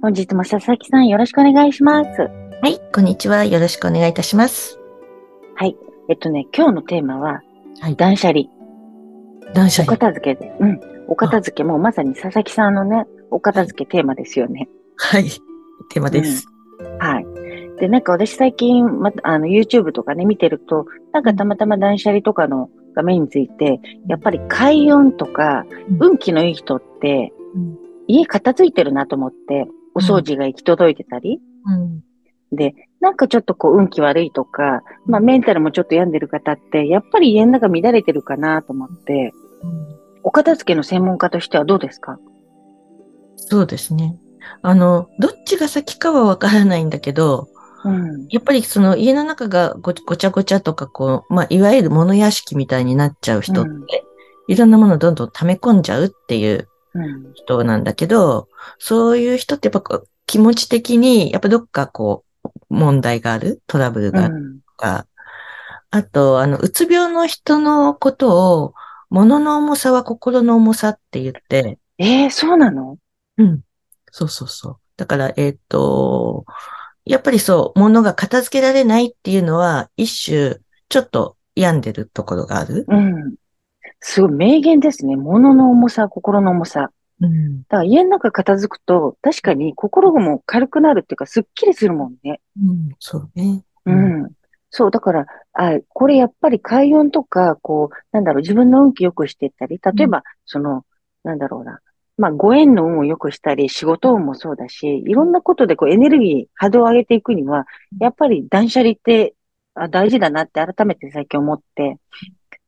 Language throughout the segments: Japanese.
本日も佐々木さんよろしくお願いしますはい、こんにちは。よろしくお願いいたします。はいえっとね今日のテーマははい。断捨離お断捨離。片付けで。うん。お片付けもまさに佐々木さんのね、お片付けテーマですよね。はい。テーマです。はい。で、なんか私最近、ま、あの、YouTube とかね、見てると、なんかたまたま断捨離とかの画面について、やっぱり開運とか、うん運気のいい人って、うん家片付いてるなと思って、お掃除が行き届いてたり、うん。で、なんかちょっとこう運気悪いとか、まあメンタルもちょっと病んでる方って、やっぱり家の中乱れてるかなと思って、うんお片付けの専門家としてはどうですか？そうですね。あの、どっちが先かはわからないんだけど、うん。やっぱりその家の中がごごちゃごちゃとか、こう、まあ、いわゆる物屋敷みたいになっちゃう人って、うんいろんなものをどんどん溜め込んじゃうっていううん。人なんだけど、そういう人ってやっぱ気持ち的に、やっぱどっかこう、問題がある、トラブルがある？うん。とか、あと、あの、うつ病の人のことを、物の重さは心の重さって言って、ええそうなの？うん。そうそうそう。だから、えっ、と、やっぱりそう、物が片付けられないっていうのは、一種、ちょっと病んでるところがある？うん。すごい名言ですね。物の重さ、心の重さ。うん。だから家の中片付くと、確かに心も軽くなるっていうか、すっきりするもんね。うん、そうね。ううんん。そう、だから、あ、これやっぱり開運とか、こう、なんだろう、自分の運気良くしていったり、例えば、その、なんだろうな。まあ、ご縁の運を良くしたり、仕事運もそうだし、いろんなことでこうエネルギー、波動を上げていくには、やっぱり断捨離ってあ大事だなって改めて最近思って、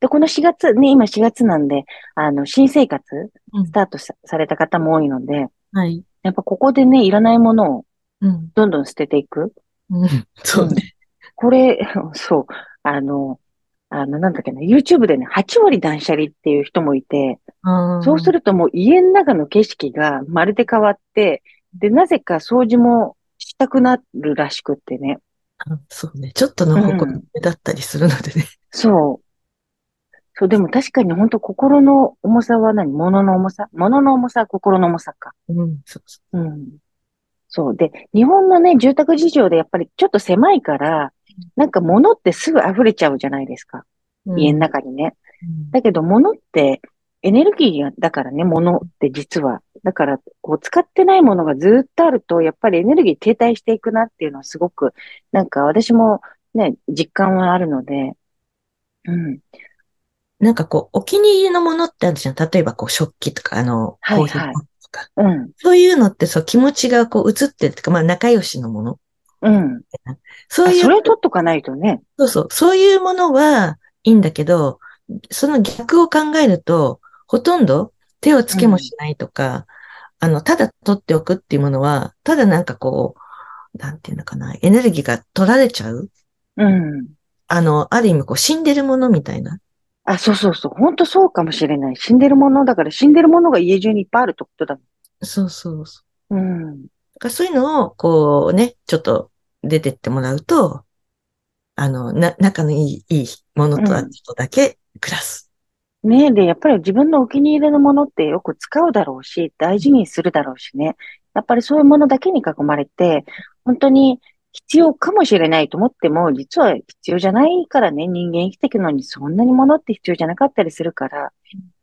で、この4月、ね、今4月なんで、あの、新生活、うんスタートさされた方も多いので、はい。やっぱここでね、いらないものをうん。どんどん捨てていく。うん。そうね。これ、そう、あの、あの、なんだっけな、YouTube でね、8割断捨離っていう人もいて、そうするともう家の中の景色がまるで変わって、で、なぜか掃除もしたくなるらしくってね。あそうね。ちょっとの方向うんだったりするのでね。そう。そう、でも確かに本当心の重さは何？物の重さ？物の重さは心の重さか。うん。そうそうん。そう。で、日本のね、住宅事情でやっぱりちょっと狭いから、なんか物ってすぐ溢れちゃうじゃないですか。う。家の中にね。うんだけど物ってエネルギーだからね、物って実は。だから、こう使ってないものがずっとあると、やっぱりエネルギー停滞していくなっていうのはすごく、なんか私もね、実感はあるので、うん。なんかこう、お気に入りのものってあるじゃん。例えばこう、食器とか、あの、はいコーヒーとか。うん。そういうのってそう、気持ちがこう、映ってるっていうか、まあ、仲良しのもの。うん。そういうあそれ取っとかないとね。そうそう。そういうものはいいんだけど、その逆を考えると、ほとんど手をつけもしないとか、あの、ただ取っておくっていうものは、ただなんかこう、なんていうのかな、エネルギーが取られちゃう。うん。あの、ある意味こう死んでるものみたいな。あ、そうそうそう。本当そうかもしれない。死んでるものだから死んでるものが家中にいっぱいあるってことだそうそうそう。うん。だからそういうのを、こうね、ちょっと出てってもらうと、あの、な、仲のいい、いいものとある人だけ暮らす。ねえ、で、やっぱり自分のお気に入りのものってよく使うだろうし、大事にするだろうしね。やっぱりそういうものだけに囲まれて、本当に必要かもしれないと思っても、実は必要じゃないからね、人間生きていくのにそんなにものって必要じゃなかったりするから、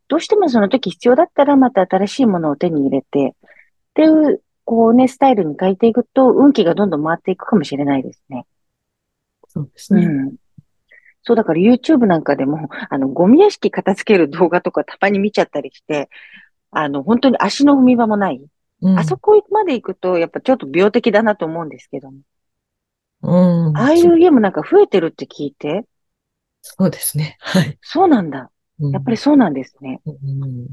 どうしてもその時必要だったらまた新しいものを手に入れて、っていう、こうね、スタイルに変えていくと、運気がどんどん回っていくかもしれないですね。そうですね。うん。そう、だから YouTube なんかでも、あの、ゴミ屋敷片付ける動画とかたまに見ちゃったりして、あの、本当に足の踏み場もない。うんあそこまで行くと、やっぱちょっと病的だなと思うんですけども。うん。ああいう家もなんか増えてるって聞いて、そうですね。はい。そうなんだ。うんやっぱりそうなんですね。うん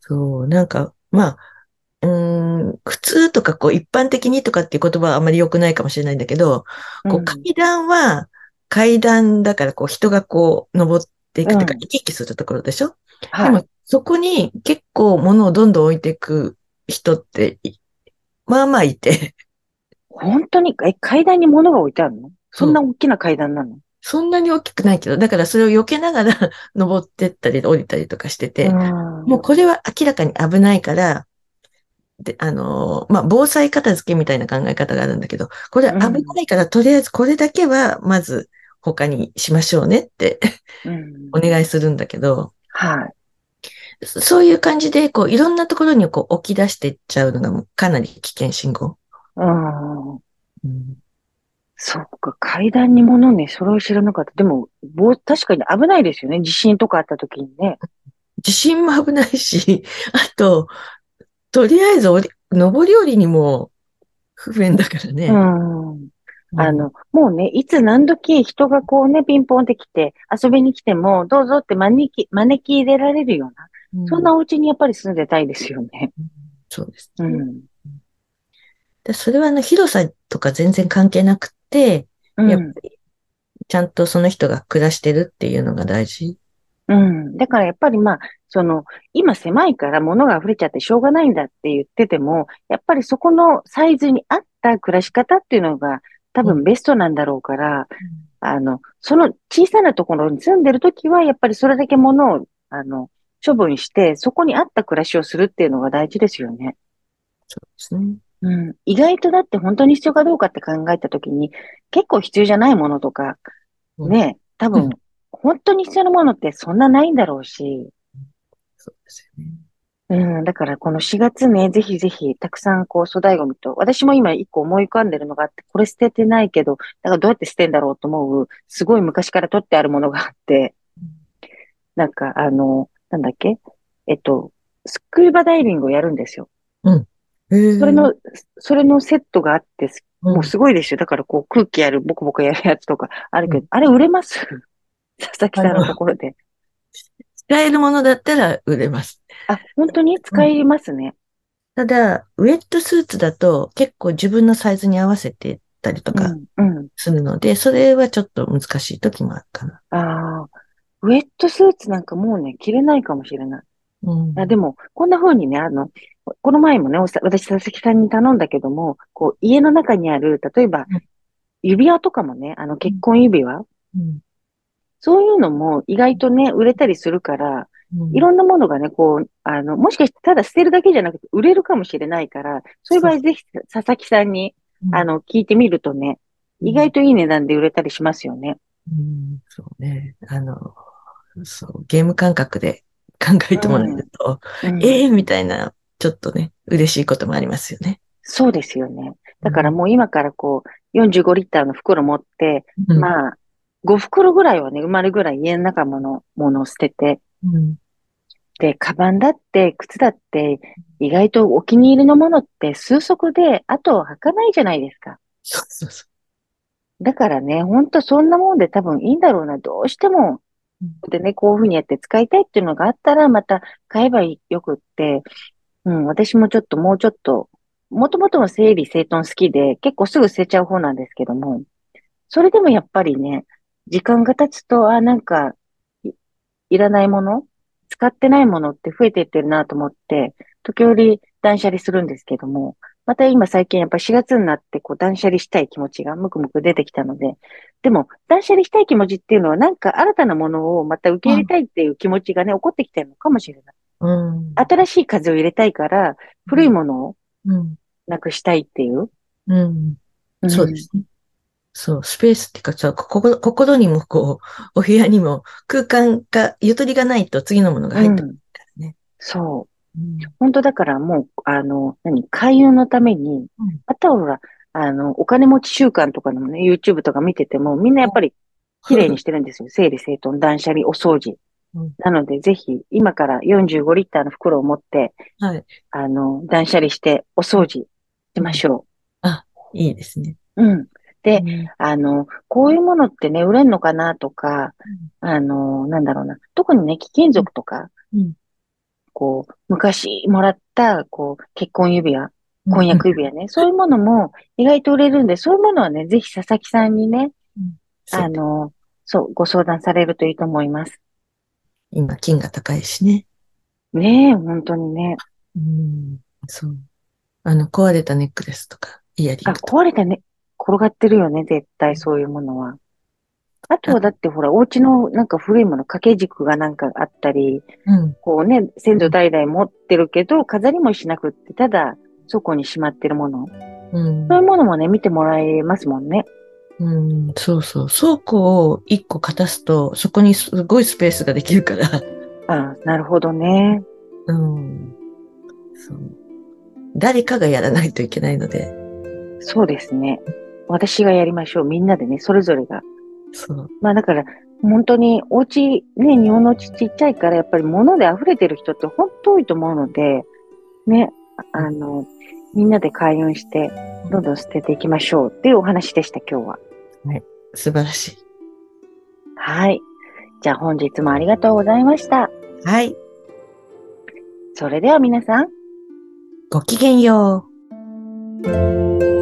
そう、なんか、まあ、うーん、普通とかこう一般的にとかっていう言葉はあまり良くないかもしれないんだけど、こううん階段は階段だからこう人がこう登っていくというかうん行き来するところでしょ？はい。でもそこに結構物をどんどん置いていく人ってい、まあまあいて、本当に、え、階段に物が置いてあるの？そんな大きな階段なの？そんなに大きくないけど、だからそれを避けながら 登ってったり降りたりとかしてて、うん。もうこれは明らかに危ないから、で、あのーまあ、防災片付けみたいな考え方があるんだけど、これは危ないから、とりあえずこれだけは、まず他にしましょうねってうん。お願いするんだけど、はい。そそういう感じで、こう、いろんなところにこう置き出していっちゃうのがかなり危険信号。うん。うんそっか、階段に物ね、それを知らなかった。でも、ぼ確かに危ないですよね。地震とかあった時にね。地震も危ないし、あと、とりあえず降り、上り下りにも不便だからね。うん。うんあ、の、もうね、いつ何時人がこうね、ピンポンって来て、遊びに来ても、どうぞって招き、招き入れられるような、うそんなお家にやっぱり住んでたいですよね。そうですね。うん。でそれはあの広さとか全然関係なくて、うん。やっぱりちゃんとその人が暮らしてるっていうのが大事。うん。だからやっぱりまあ、その、今狭いから物が溢れちゃってしょうがないんだって言ってても、やっぱりそこのサイズに合った暮らし方っていうのが多分ベストなんだろうから、あの、その小さなところに住んでるときは、やっぱりそれだけ物を、あの、処分して、そこに合った暮らしをするっていうのが大事ですよね。そうですね。うん。意外とだって本当に必要かどうかって考えたときに、結構必要じゃないものとか、うん。ね、多う分ん、本当に必要なものってそんなないんだろうし、そうですよね。うん、だからこの4月ね、ぜひぜひ、たくさんこう粗大ゴミと、私も今一個思い浮かんでるのがあって、これ捨ててないけど、だからどうやって捨てんだろうと思う、すごい昔から取ってあるものがあって、なんかあの、なんだっけ？えっと、スクーバダイビングをやるんですよ。へーそれの、それのセットがあって、うんもうすごいですよ。だからこう空気やる、ボコボコやるやつとかあるけど、うあれ売れます？佐々木さんのところで。使えるものだったら売れます。あ、本当に？使いますね。ただ、ウェットスーツだと結構自分のサイズに合わせてたりとかうん、うん。するので、それはちょっと難しい時もあるかな。ああ、ウェットスーツなんかもうね、着れないかもしれない。うん。あでも、こんな風にね、あの、この前もね、おさ私、佐々木さんに頼んだけども、こう、家の中にある、例えばうん、指輪とかもね、あの、結婚指輪、うん。そういうのも意外とね、売れたりするから、うん。いろんなものがね、こう、あの、もしかしてただ捨てるだけじゃなくて、売れるかもしれないから、そういう場合ぜひ、佐々木さんに、あ、の、聞いてみるとね、意外といい値段で売れたりしますよね。うん。そうね。あの、そう、ゲーム感覚で考えてもらえると、うんええみたいな、ちょっとね、嬉しいこともありますよね。そうですよね。だからもう今からこう、45リッターの袋持って、うん、まあ、5袋ぐらいはね、埋まるぐらい家の中ものものを捨てて、うんで、カバンだって、靴だって、意外とお気に入りのものって数足で、あと履かないじゃないですか。そうそうそだからね、ほんとそんなもんで多分いいんだろうな、どうしても。でね、こういうふうにやって使いたいっていうのがあったら、また買えばよくって、うん、私もちょっともうちょっと、もともとの整理整頓好きで、結構すぐ捨てちゃう方なんですけども、それでもやっぱりね、時間が経つと、あ、なんか、いいらないもの使ってないものって増えていってるなと思って、時折断捨離するんですけども、また今最近やっぱ4月になってこう断捨離したい気持ちがムクムク出てきたので、でも断捨離したい気持ちっていうのはなんか新たなものをまた受け入れたいっていう気持ちがね、起こってきてるのかもしれない。う。うん。新しい風を入れたいから、古いものをうん。なくしたいっていう。うん。んそうですね。そう、スペースっていうかさ、心心にもこう、お部屋にも空間が、ゆとりがないと次のものが入ってくるからね。そう。うん本当だからもう、あの、何、開運のために、うんあとはあの、お金持ち習慣とかのもね、YouTube とか見てても、みんなやっぱり綺麗にしてるんですよ。整理整頓、断捨離、お掃除。うんなので、ぜひ、今から45リッターの袋を持って、はい。あの、断捨離して、お掃除しましょいいですね。う。うん。で、うんあの、こういうものってね、売れんのかなとか、あの、なんだろうな。特にね、貴金属とか、うんこう、昔もらった、こう、結婚指輪、婚約指輪ね、そういうものも意外と売れるんで、そういうものはね、ぜひ佐々木さんにね、あの、そう、ご相談されるといいと思います。今、金が高いしね。ねえ、本当にね。うん。そう。あの、壊れたネックレスとか、イヤリンあ、グとか。壊れたね、転がってるよね、絶対そういうものは。あとはだってほら、お家のなんか古いもの、掛け軸がなんかあったり、うん。こうね、先祖代々持ってるけど、飾りもしなくって、ただ、そこにしまってるもの。うんそういうものもね、見てもらえますもんね。うん、そうそう。倉庫を一個片すと、そこにすごいスペースができるから。あなるほどね。うん。そう。誰かがやらないといけないので。そうですね。私がやりましょう。みんなでね、それぞれが。そう。まあだから、本当に、お家、ね、日本のお家ちっちゃいから、やっぱり物で溢れてる人って本当多いと思うので、ね、あの、みんなで開運して、どんどん捨てていきましょうっていうお話でした、今日は。素晴らしい。はい。じゃあ本日もありがとうございました。はい。それでは皆さん、ごきげんよう。